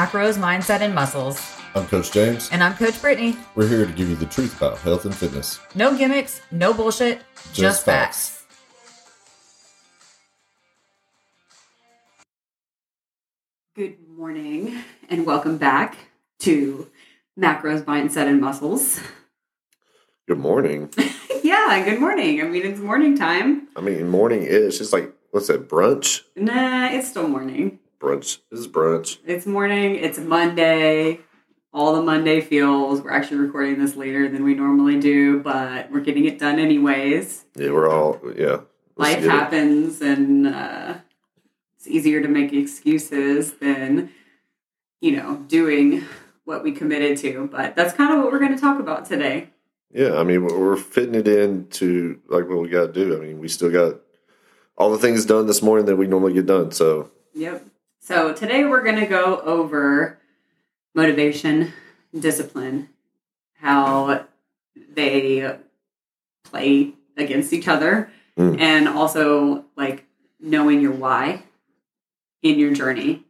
Macros, Mindset, and Muscles. I'm Coach James. And I'm Coach Brittany. We're here to give you the truth about health and fitness. No gimmicks, no bullshit, just, Just facts. facts. Good morning and welcome back to Macros, Mindset, and Muscles. Good morning. yeah, good morning. I mean, it's morning time. I mean, morning is just like what's that? Brunch. Nah, it's still morning. Brunch. This is brunch. It's morning. It's Monday. All the Monday feels. We're actually recording this later than we normally do, but we're getting it done anyways. Yeah, we're all yeah. Life get it. happens, and uh, it's easier to make excuses than, you know, doing what we committed to. But that's kind of what we're going to talk about today. Yeah, I mean, we're fitting it in to like what we got to do. I mean, we still got all the things done this morning that we normally get done. So Yep. So today we're going to go over motivation, discipline, how they play against each other, Mm. and also like knowing your why in your journey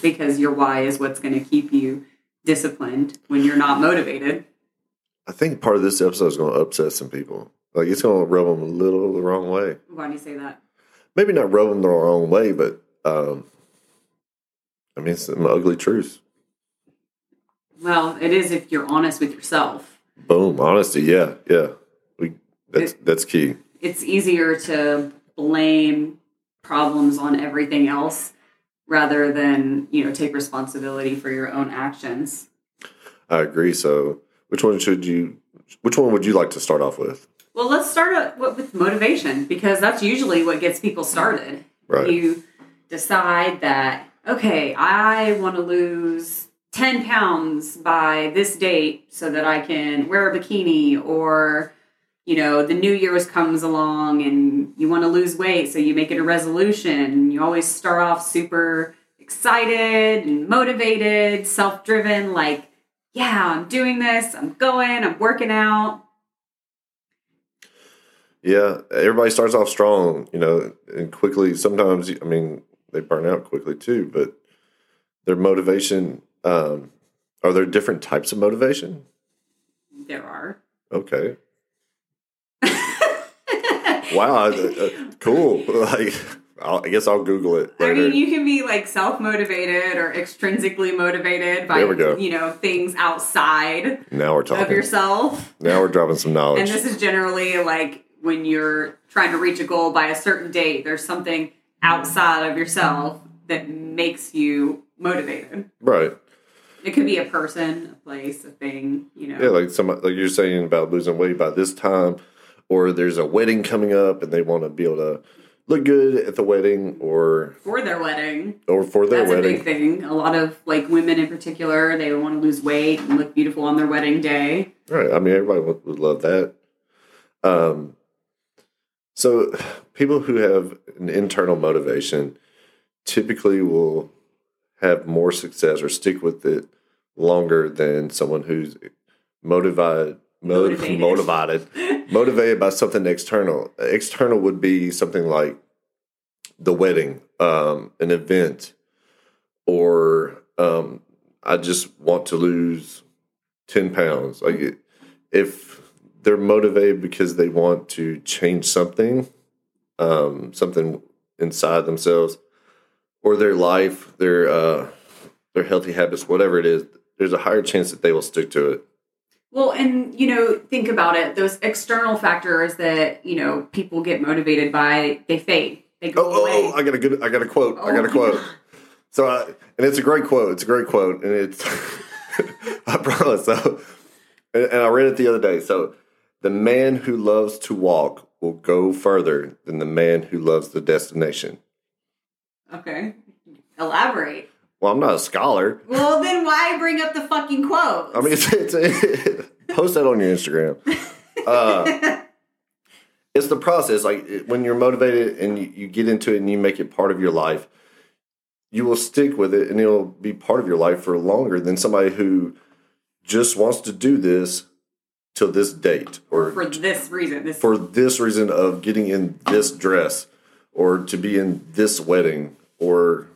because your why is what's going to keep you disciplined when you're not motivated. I think part of this episode is going to upset some people. Like it's going to rub them a little the wrong way. Why do you say that? Maybe not rub them the wrong way, but um, I mean, it's some ugly truth. Well, it is if you're honest with yourself. Boom. Honesty. Yeah, yeah. We that's that's key. it's easier to blame problems on everything else rather than you know take responsibility for your own actions I agree. So, which one should you? Which one would you like to start off with? well let's start with with motivation because that's usually what gets people started Right. you decide that okay i want to lose 10 pounds by this date so that i can wear a bikini or you know the new year's comes along and you want to lose weight so you make it a resolution you always start off super excited and motivated self-driven like yeah i'm doing this i'm going i'm working out Yeah, everybody starts off strong, you know, and quickly. Sometimes, I mean, they burn out quickly too. But their motivation. Um, are there different types of motivation? there are Okay. Wow. uh, uh, cool. Like, I'll, I guess I'll Google it I mean, you can be like self motivated or extrinsically motivated by There we go. you know things outside now we're talking of yourself. Now we're dropping some knowledge. And this is generally like when you're trying to reach a goal by a certain date, there's something outside of yourself that makes you motivated. right. It could be a person, a place, a thing, you know. Yeah, like some like you're saying about losing weight by this time, or there's a wedding coming up and they want to be able to look good at the wedding or for their wedding. or for their That's a wedding. big thing. A lot of like women in particular, they want to lose weight and look beautiful on their wedding day. Right. I mean, everybody would, would love that. Um, so people who have an internal motivation typically will have more success or stick with it longer than someone who's motivated, Motivated. motivated, motivated, by something external. External would be something like the wedding, um, an event, or um, I just want to lose 10 pounds. Like, if they're motivated because they want to change something, um, something inside themselves, or their life, their, uh, their healthy habits, whatever it is, there's a higher chance that they will stick to it. Well, and you know, think about it. Those external factors that you know people get motivated by, they fade. They go Oh, away. oh, oh, I got a good, I got a quote. I got a Oh. quote. So, I, and it's a great quote. It's a great quote, and it's, I promise. So, and, and I read it the other day. So, the man who loves to walk will go further than the man who loves the destination. okay, elaborate. Well, I'm not a scholar. Well, then why bring up the fucking quote? I mean, it's, it's post that on your Instagram. Uh, it's the process. Like when you're motivated and you, you get into it and you make it part of your life, you will stick with it and it'll be part of your life for longer than somebody who just wants to do this till this date or for this reason, this for this reason of getting in this dress or to be in this wedding or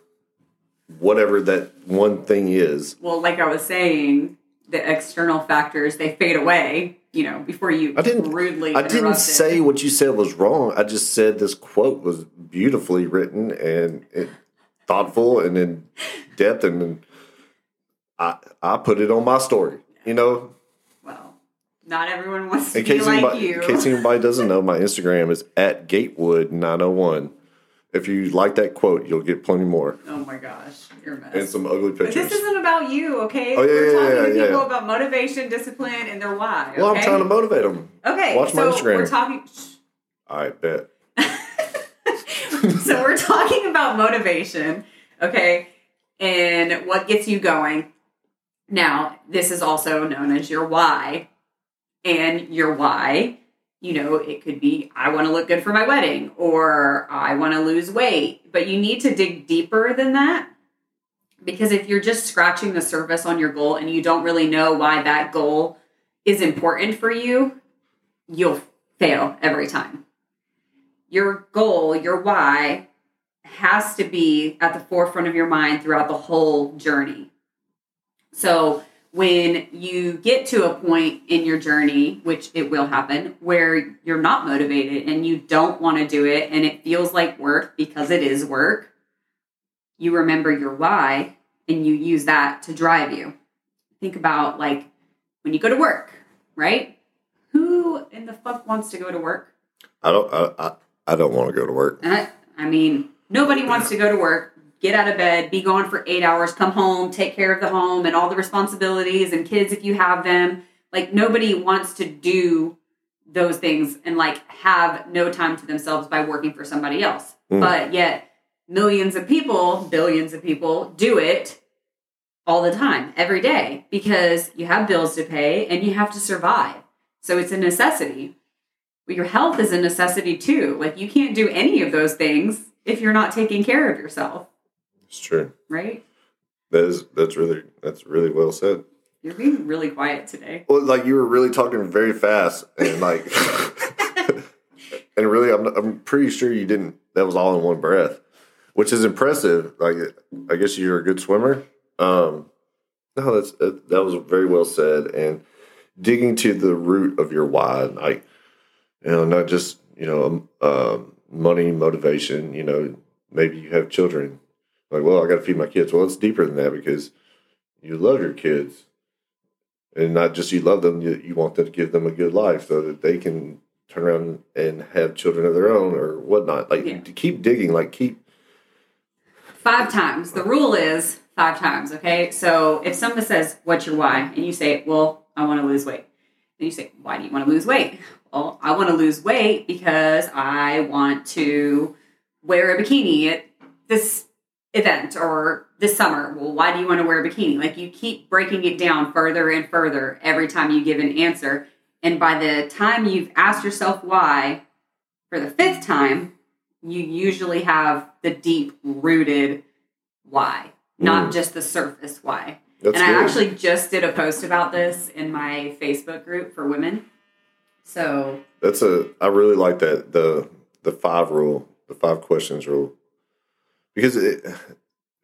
whatever that one thing is. Well, like I was saying, the external factors they fade away. You know, before you I didn't rudely. I didn't say what you said was wrong. I just said this quote was beautifully written and it, thoughtful and in depth, and, then I I put it on my story. You know, not everyone wants to in be case like anybody, you. in case anybody doesn't know, my Instagram is at Gatewood nine hundred one. If you like that quote, you'll get plenty more oh my gosh, you're a mess. and some ugly But pictures. this isn't about you, okay? Oh, yeah, We're yeah, talking yeah, to people about motivation, discipline, and their why. well, I'm trying to motivate them. Okay, Watch my Instagram. We're talking. Right, bet. so we're talking about motivation, okay, and what gets you going. Now, this is also known as your why, and your why. You know, it could be I want to look good for my wedding, or I want to lose weight. But you need to dig deeper than that because if you're just scratching the surface on your goal and you don't really know why that goal is important for you, you'll fail every time your goal, your why, has to be at the forefront of your mind throughout the whole journey. So when you get to a point in your journey, which it will happen, where you're not motivated and you don't want to do it and it feels like work because it is work, you remember your why and you use that to drive you. Think about like when you go to work, right? Who in the fuck wants to go to work? I don't. I, I, I don't want to go to work. I, I mean, nobody wants to go to work, get out of bed, be gone for eight hours, come home, take care of the home and all the responsibilities and kids if you have them. Like, nobody wants to do those things and like have no time to themselves by working for somebody else. Mm. But yet, millions of people, billions of people do it all the time, every day, because you have bills to pay and you have to survive. So it's a necessity. But your health is a necessity too. Like you can't do any of those things if you're not taking care of yourself, It's true. right? That is. That's really. That's really well said. You're being really quiet today. Well, like you were really talking very fast and like, and really, I'm I'm pretty sure you didn't. That was all in one breath, which is impressive. Like, I guess you're a good swimmer. Um, no, that's that, that was very well said. And digging to the root of your why, like, you know, not just you know, um, money, motivation. You know, maybe you have children. Like, well, I got to feed my kids. Well, it's deeper than that because you love your kids and not just you love them, you, you want them to give them a good life so that they can turn around and have children of their own or whatnot. Like Yeah. to keep digging, like keep Five times. The rule is five times, okay? So if someone says, What's your why? And you say, Well, I want to lose weight. And you say, Why do you want to lose weight? Well, I want to lose weight because I want to wear a bikini at this event or this summer. Well, why do you want to wear a bikini? Like you keep breaking it down further and further every time you give an answer. And by the time you've asked yourself why for the fifth time, you usually have the deep rooted why, not Mm. just the surface why. that's and good. I actually just did a post about this in my Facebook group for women. So that's a I really like that the the five rule, the five questions rule, because it,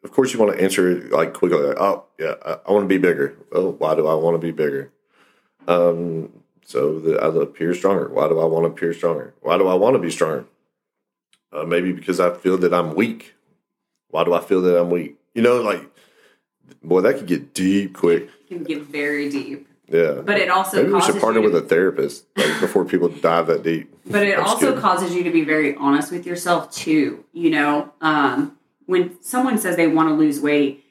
of course you want to answer like quickly. Like, oh yeah, I, I want to be bigger. Oh, why do I want to be bigger? Um, so that I appear stronger. Why do I want to appear stronger? Why do I want to be stronger? Uh, maybe because I feel that I'm weak. Why do I feel that I'm weak? You know, like boy, that could get deep quick. it can get very deep. Yeah, But it also maybe we should partner you to- with a therapist like, before people dive that deep. But it also good. causes you to be very honest with yourself too. You know, um, when someone says they want to lose weight,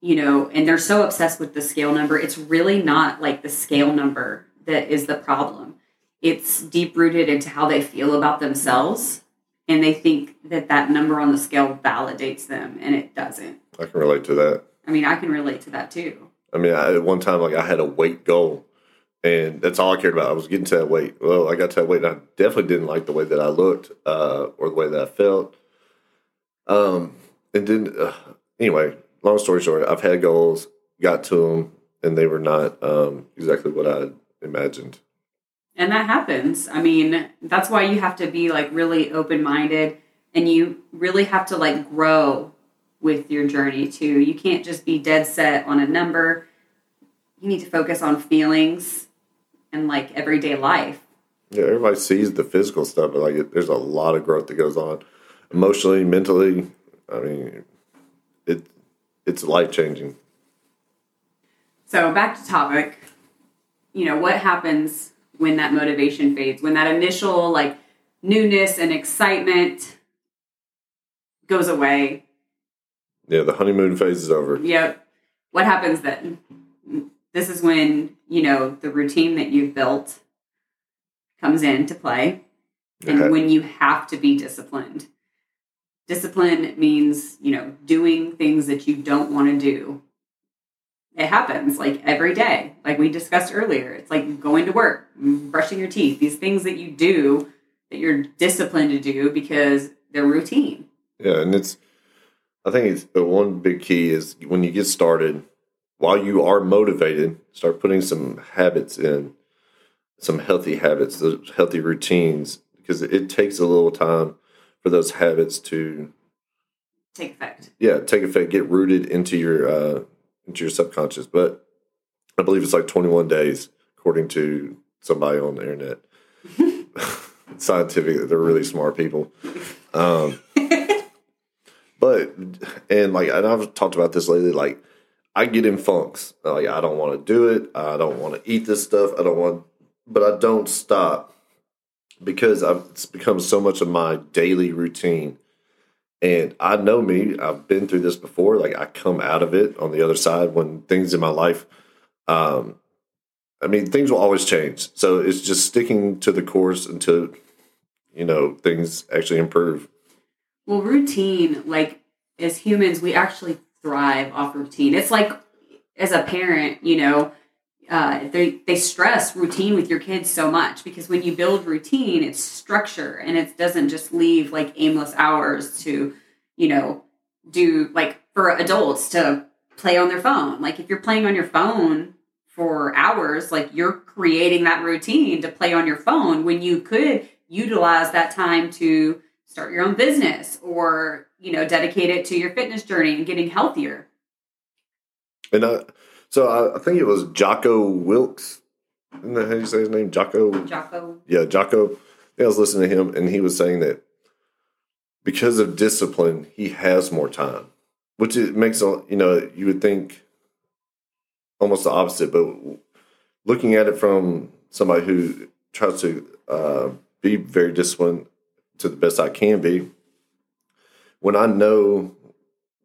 you know, and they're so obsessed with the scale number, it's really not like the scale number that is the problem. It's deep rooted into how they feel about themselves, and they think that that number on the scale validates them, and it doesn't. I can relate to that. I mean, I can relate to that too. I mean, I, at one time, like I had a weight goal, and that's all I cared about. I was getting to that weight. Well, I got to that weight, and I definitely didn't like the way that I looked uh, or the way that I felt. Um, and then uh, anyway, long story short, I've had goals, got to them, and they were not um, exactly what I imagined. And that happens. I mean, that's why you have to be like really open minded and you really have to like grow with your journey too. You can't just be dead set on a number. You need to focus on feelings and like everyday life. Yeah, everybody sees the physical stuff, but like there's a lot of growth that goes on emotionally, mentally. I mean, it it's life changing. So back to topic. You know, what happens when that motivation fades? When that initial like newness and excitement goes away. Yeah, the honeymoon phase is over. Yep. What happens then? This is when, you know, the routine that you've built comes into play and Okay. when you have to be disciplined. Discipline means, you know, doing things that you don't want to do. It happens like every day, like we discussed earlier. It's like going to work, brushing your teeth, these things that you do that you're disciplined to do because they're routine. Yeah, and it's I think it's the one big key is when you get started, while you are motivated, start putting some habits in, some healthy habits, those healthy routines, because it takes a little time for those habits to Take effect. yeah take effect, get rooted into your uh, into your subconscious. But I believe it's like 21 days, according to somebody on the internet. Scientific, they're really smart people. Um, but and like and I've talked about this lately. Like I get in funks. Like I don't want to do it. I don't want to eat this stuff. I don't want, but I don't stop because I've, it's become so much of my daily routine. And I know me. I've been through this before. Like I come out of it on the other side when things in my life. Um, I mean, things will always change. So it's just sticking to the course until you know things actually improve. Well, routine, like as humans, we actually thrive off routine. It's like as a parent, you know, uh, they they stress routine with your kids so much because when you build routine, it's structure and it doesn't just leave like aimless hours to, you know, do like for adults to play on their phone. Like if you're playing on your phone for hours, like you're creating that routine to play on your phone when you could utilize that time to start your own business or you know dedicate it to your fitness journey and getting healthier And I, so I, I think it was Jocko Wilkes. Isn't that how you say his name? Jocko. jocko Yeah, Jocko. I, think I was listening to him, and he was saying that because of discipline, he has more time, which it makes a you know you would think almost the opposite, but looking at it from somebody who tries to uh, be very disciplined to the best I can be, when I know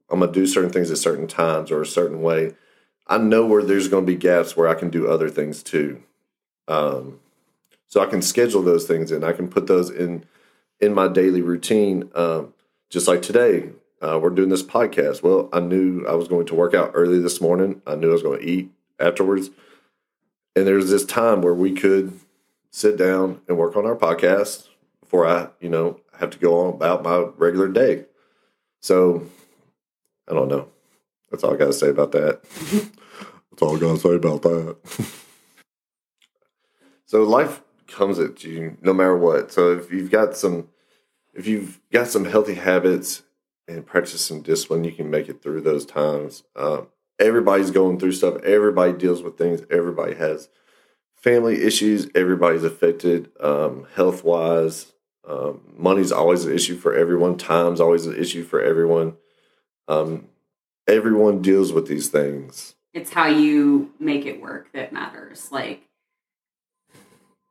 I'm gonna do certain things at certain times or a certain way, I know where there's gonna be gaps where I can do other things too. Um, so I can schedule those things in. I can put those in in my daily routine. Um, just like today, uh, we're doing this podcast. Well, I knew I was going to work out early this morning. I knew I was going to eat afterwards, and there's this time where we could sit down and work on our podcast before I, you know, have to go on about my regular day. So I don't know. That's all I got to say about that. That's all I got to say about that. so life comes at you no matter what. So if you've got some, if you've got some healthy habits and practice some discipline, you can make it through those times. Um, everybody's going through stuff. Everybody deals with things. Everybody has family issues. Everybody's affected um, health wise. Um, money's always an issue for everyone. Time's always an issue for everyone. Um, everyone deals with these things. it's how you make it work that matters like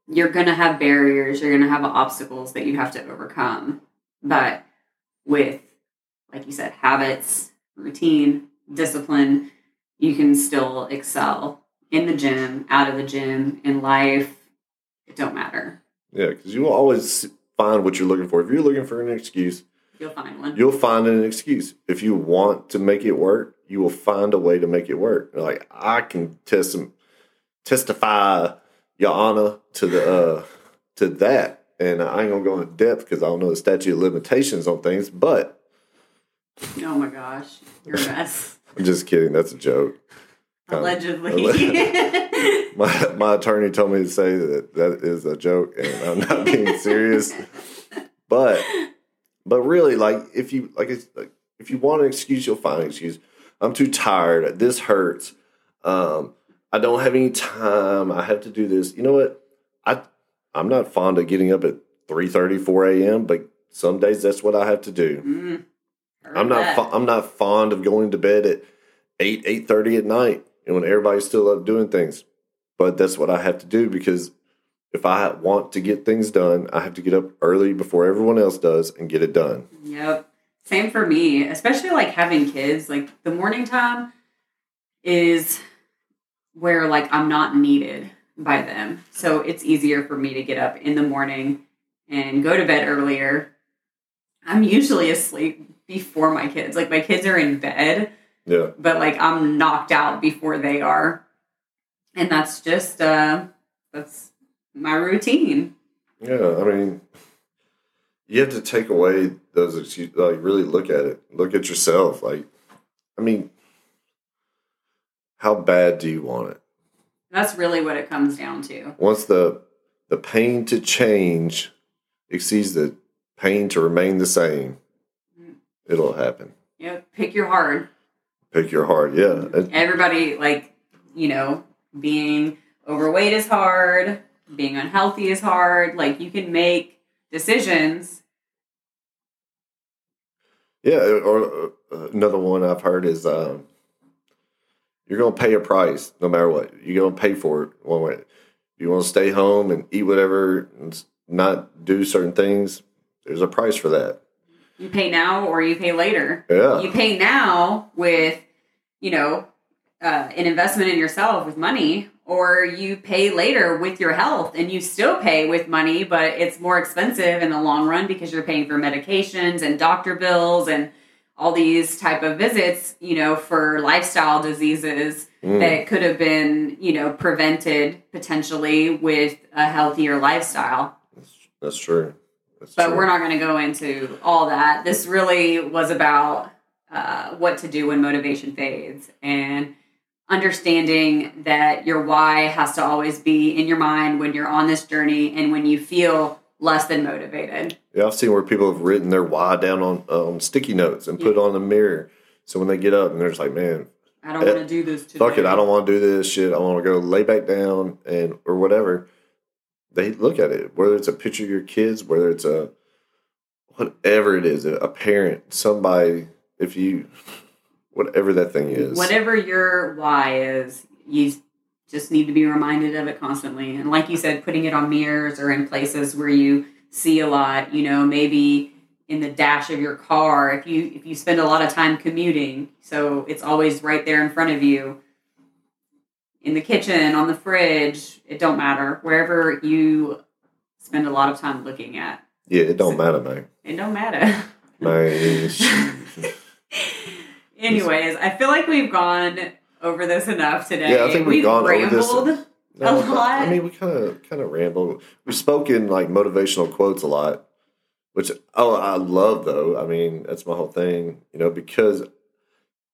you're going to have barriers you're going to have obstacles that you have to overcome but with like you said habits routine discipline you can still excel in the gym out of the gym in life it don't matter Yeah, because you will always find what you're looking for. If you're looking for an excuse, you'll find one you'll find an excuse. If you want to make it work, you will find a way to make it work. Like I can test testify, Your Honor, to the uh, to that, and I ain't gonna go in depth because I don't know the statute of limitations on things. But oh my gosh you're a mess I'm just kidding. That's a joke. Um, allegedly My my attorney told me to say that that is a joke, and I'm not being serious. But but really, like if you like, like if you want an excuse, you'll find an excuse. I'm too tired. This hurts. Um, I don't have any time. I have to do this. You know what? I I'm not fond of getting up at 3 4 a.m., but some days that's what I have to do. Mm, I'm not fo- I'm not fond of going to bed at 8 8:30 at night and when everybody's still up doing things. But that's what I have to do because if I want to get things done, I have to get up early before everyone else does and get it done. Yep. Same for me, especially like having kids. Like the morning time is where like I'm not needed by them. So it's easier for me to get up in the morning and go to bed earlier. I'm usually asleep before my kids. Like my kids are in bed, Yeah. but like I'm knocked out before they are. And that's just uh that's my routine. Yeah, I mean, you have to take away those. Like, really look at it. Look at yourself. Like, I mean, how bad do you want it? That's really what it comes down to. Once the the pain to change exceeds the pain to remain the same, mm. it'll happen. Yeah, Pick your hard. Pick your heart. Yeah, everybody like you know being overweight is hard being unhealthy is hard like you can make decisions yeah. Or uh, another one I've heard is um, you're going to pay a price no matter what. You're going to pay for it one way. You want to stay home and eat whatever and not do certain things. There's a price for that. you pay now or you pay later Yeah. you pay now with you know uh, an investment in yourself with money or you pay later with your health and you still pay with money but it's more expensive in the long run because you're paying for medications and doctor bills and all these type of visits you know for lifestyle diseases Mm. that could have been you know prevented potentially with a healthier lifestyle That's true. That's but true. we're not going to go into all that. This really was about uh, what to do when motivation fades and understanding that your why has to always be in your mind when you're on this journey and when you feel less than motivated. Yeah, I've seen where people have written their why down on um, sticky notes and put it on the mirror. So when they get up and they're just like, man, I don't want to do this today. fuck it, I don't want to do this shit. I want to go lay back down and or whatever. They look at it, whether it's a picture of your kids, whether it's a whatever it is, a parent, somebody. If you, whatever that thing is, Whatever your why is, you just need to be reminded of it constantly. And like you said, putting it on mirrors or in places where you see a lot, you know, maybe in the dash of your car if you if you spend a lot of time commuting, so it's always right there in front of you. In the kitchen, on the fridge, it don't matter. Wherever you spend a lot of time looking at. yeah, it don't matter, man. It don't matter. Man. Anyways, I feel like we've gone over this enough today. Yeah, I think we've gone over this. No, A lot. I mean, we kind of kind of ramble. We've spoken like motivational quotes a lot, which oh, I love though. I mean, that's my whole thing, you know, because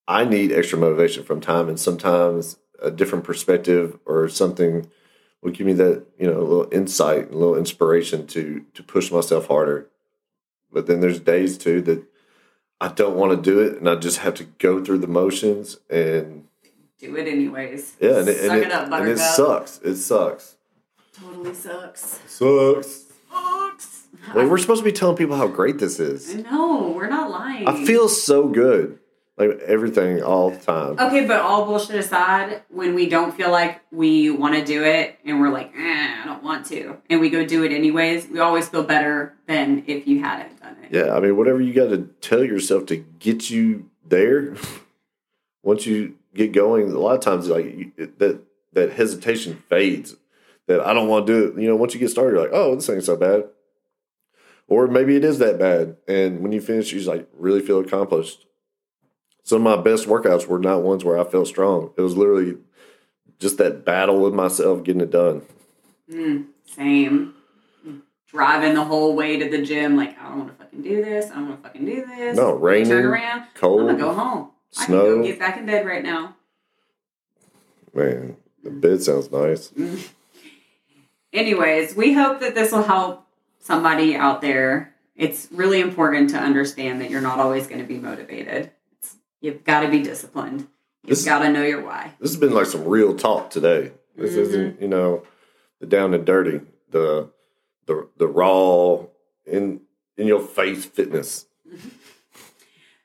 I need extra motivation from time, and sometimes a different perspective or something will give me that you know a little insight, a little inspiration to to push myself harder. But then there's days too that I don't want to do it, and I just have to go through the motions and Do it anyways. yeah, and it, Suck and it, it, up, and it sucks. It sucks. Totally sucks. Sucks. Sucks. We're supposed to be telling people how great this is. No, we're not lying. I feel so good, like everything all the time. Okay, but all bullshit aside, when we don't feel like we want to do it and we're like, eh, I don't want to, and we go do it anyways, we always feel better than if you hadn't done it. Yeah, I mean, whatever you got to tell yourself to get you there. Once you get going, a lot of times like you, it- that that hesitation fades. That I don't want to do it. You know, once you get started, you're like, oh, this ain't so bad. Or maybe it is that bad, and when you finish, you just like really feel accomplished. Some of my best workouts were not ones where I felt strong. It was literally just that battle with myself getting it done. Mm, same. Driving the whole way to the gym, like I don't want to fucking do this. I don't want to fucking do this. No, raining, Turn around. cold, I'm gonna go home. I can snow. go get back in bed right now. Man, the bed sounds nice. Anyways, we hope that this will help somebody out there It's really important to understand that you're not always going to be motivated. You've got to be disciplined. You've got to know your why. This has been like some real talk today. This Mhm. isn't, you know, the down and dirty, the the the raw in in your face fitness.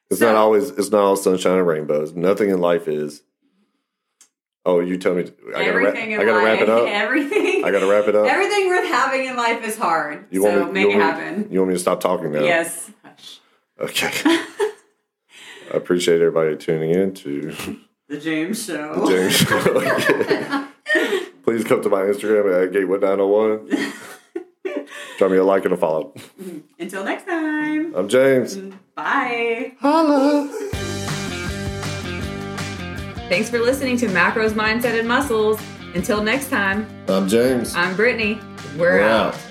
It's So- not always it's not all sunshine and rainbows. Nothing in life is. Oh, you tell me I gotta wrap, everything in I gotta wrap it up. Everything. I gotta wrap it up. Everything worth having in life is hard. You so want me, make you it me- happen. You want me to stop talking now? Yes. Hush. Okay. I appreciate everybody tuning in to The James Show. the James Show. Please come to my Instagram at Gatewood901. Drop me a like and a follow. Mm-hmm. Until next time. I'm James. Mm, bye. Holla. Thanks for listening to Macros, Mindset, and Muscles. Until next time, I'm James. I'm Brittany. We're, We're out. out.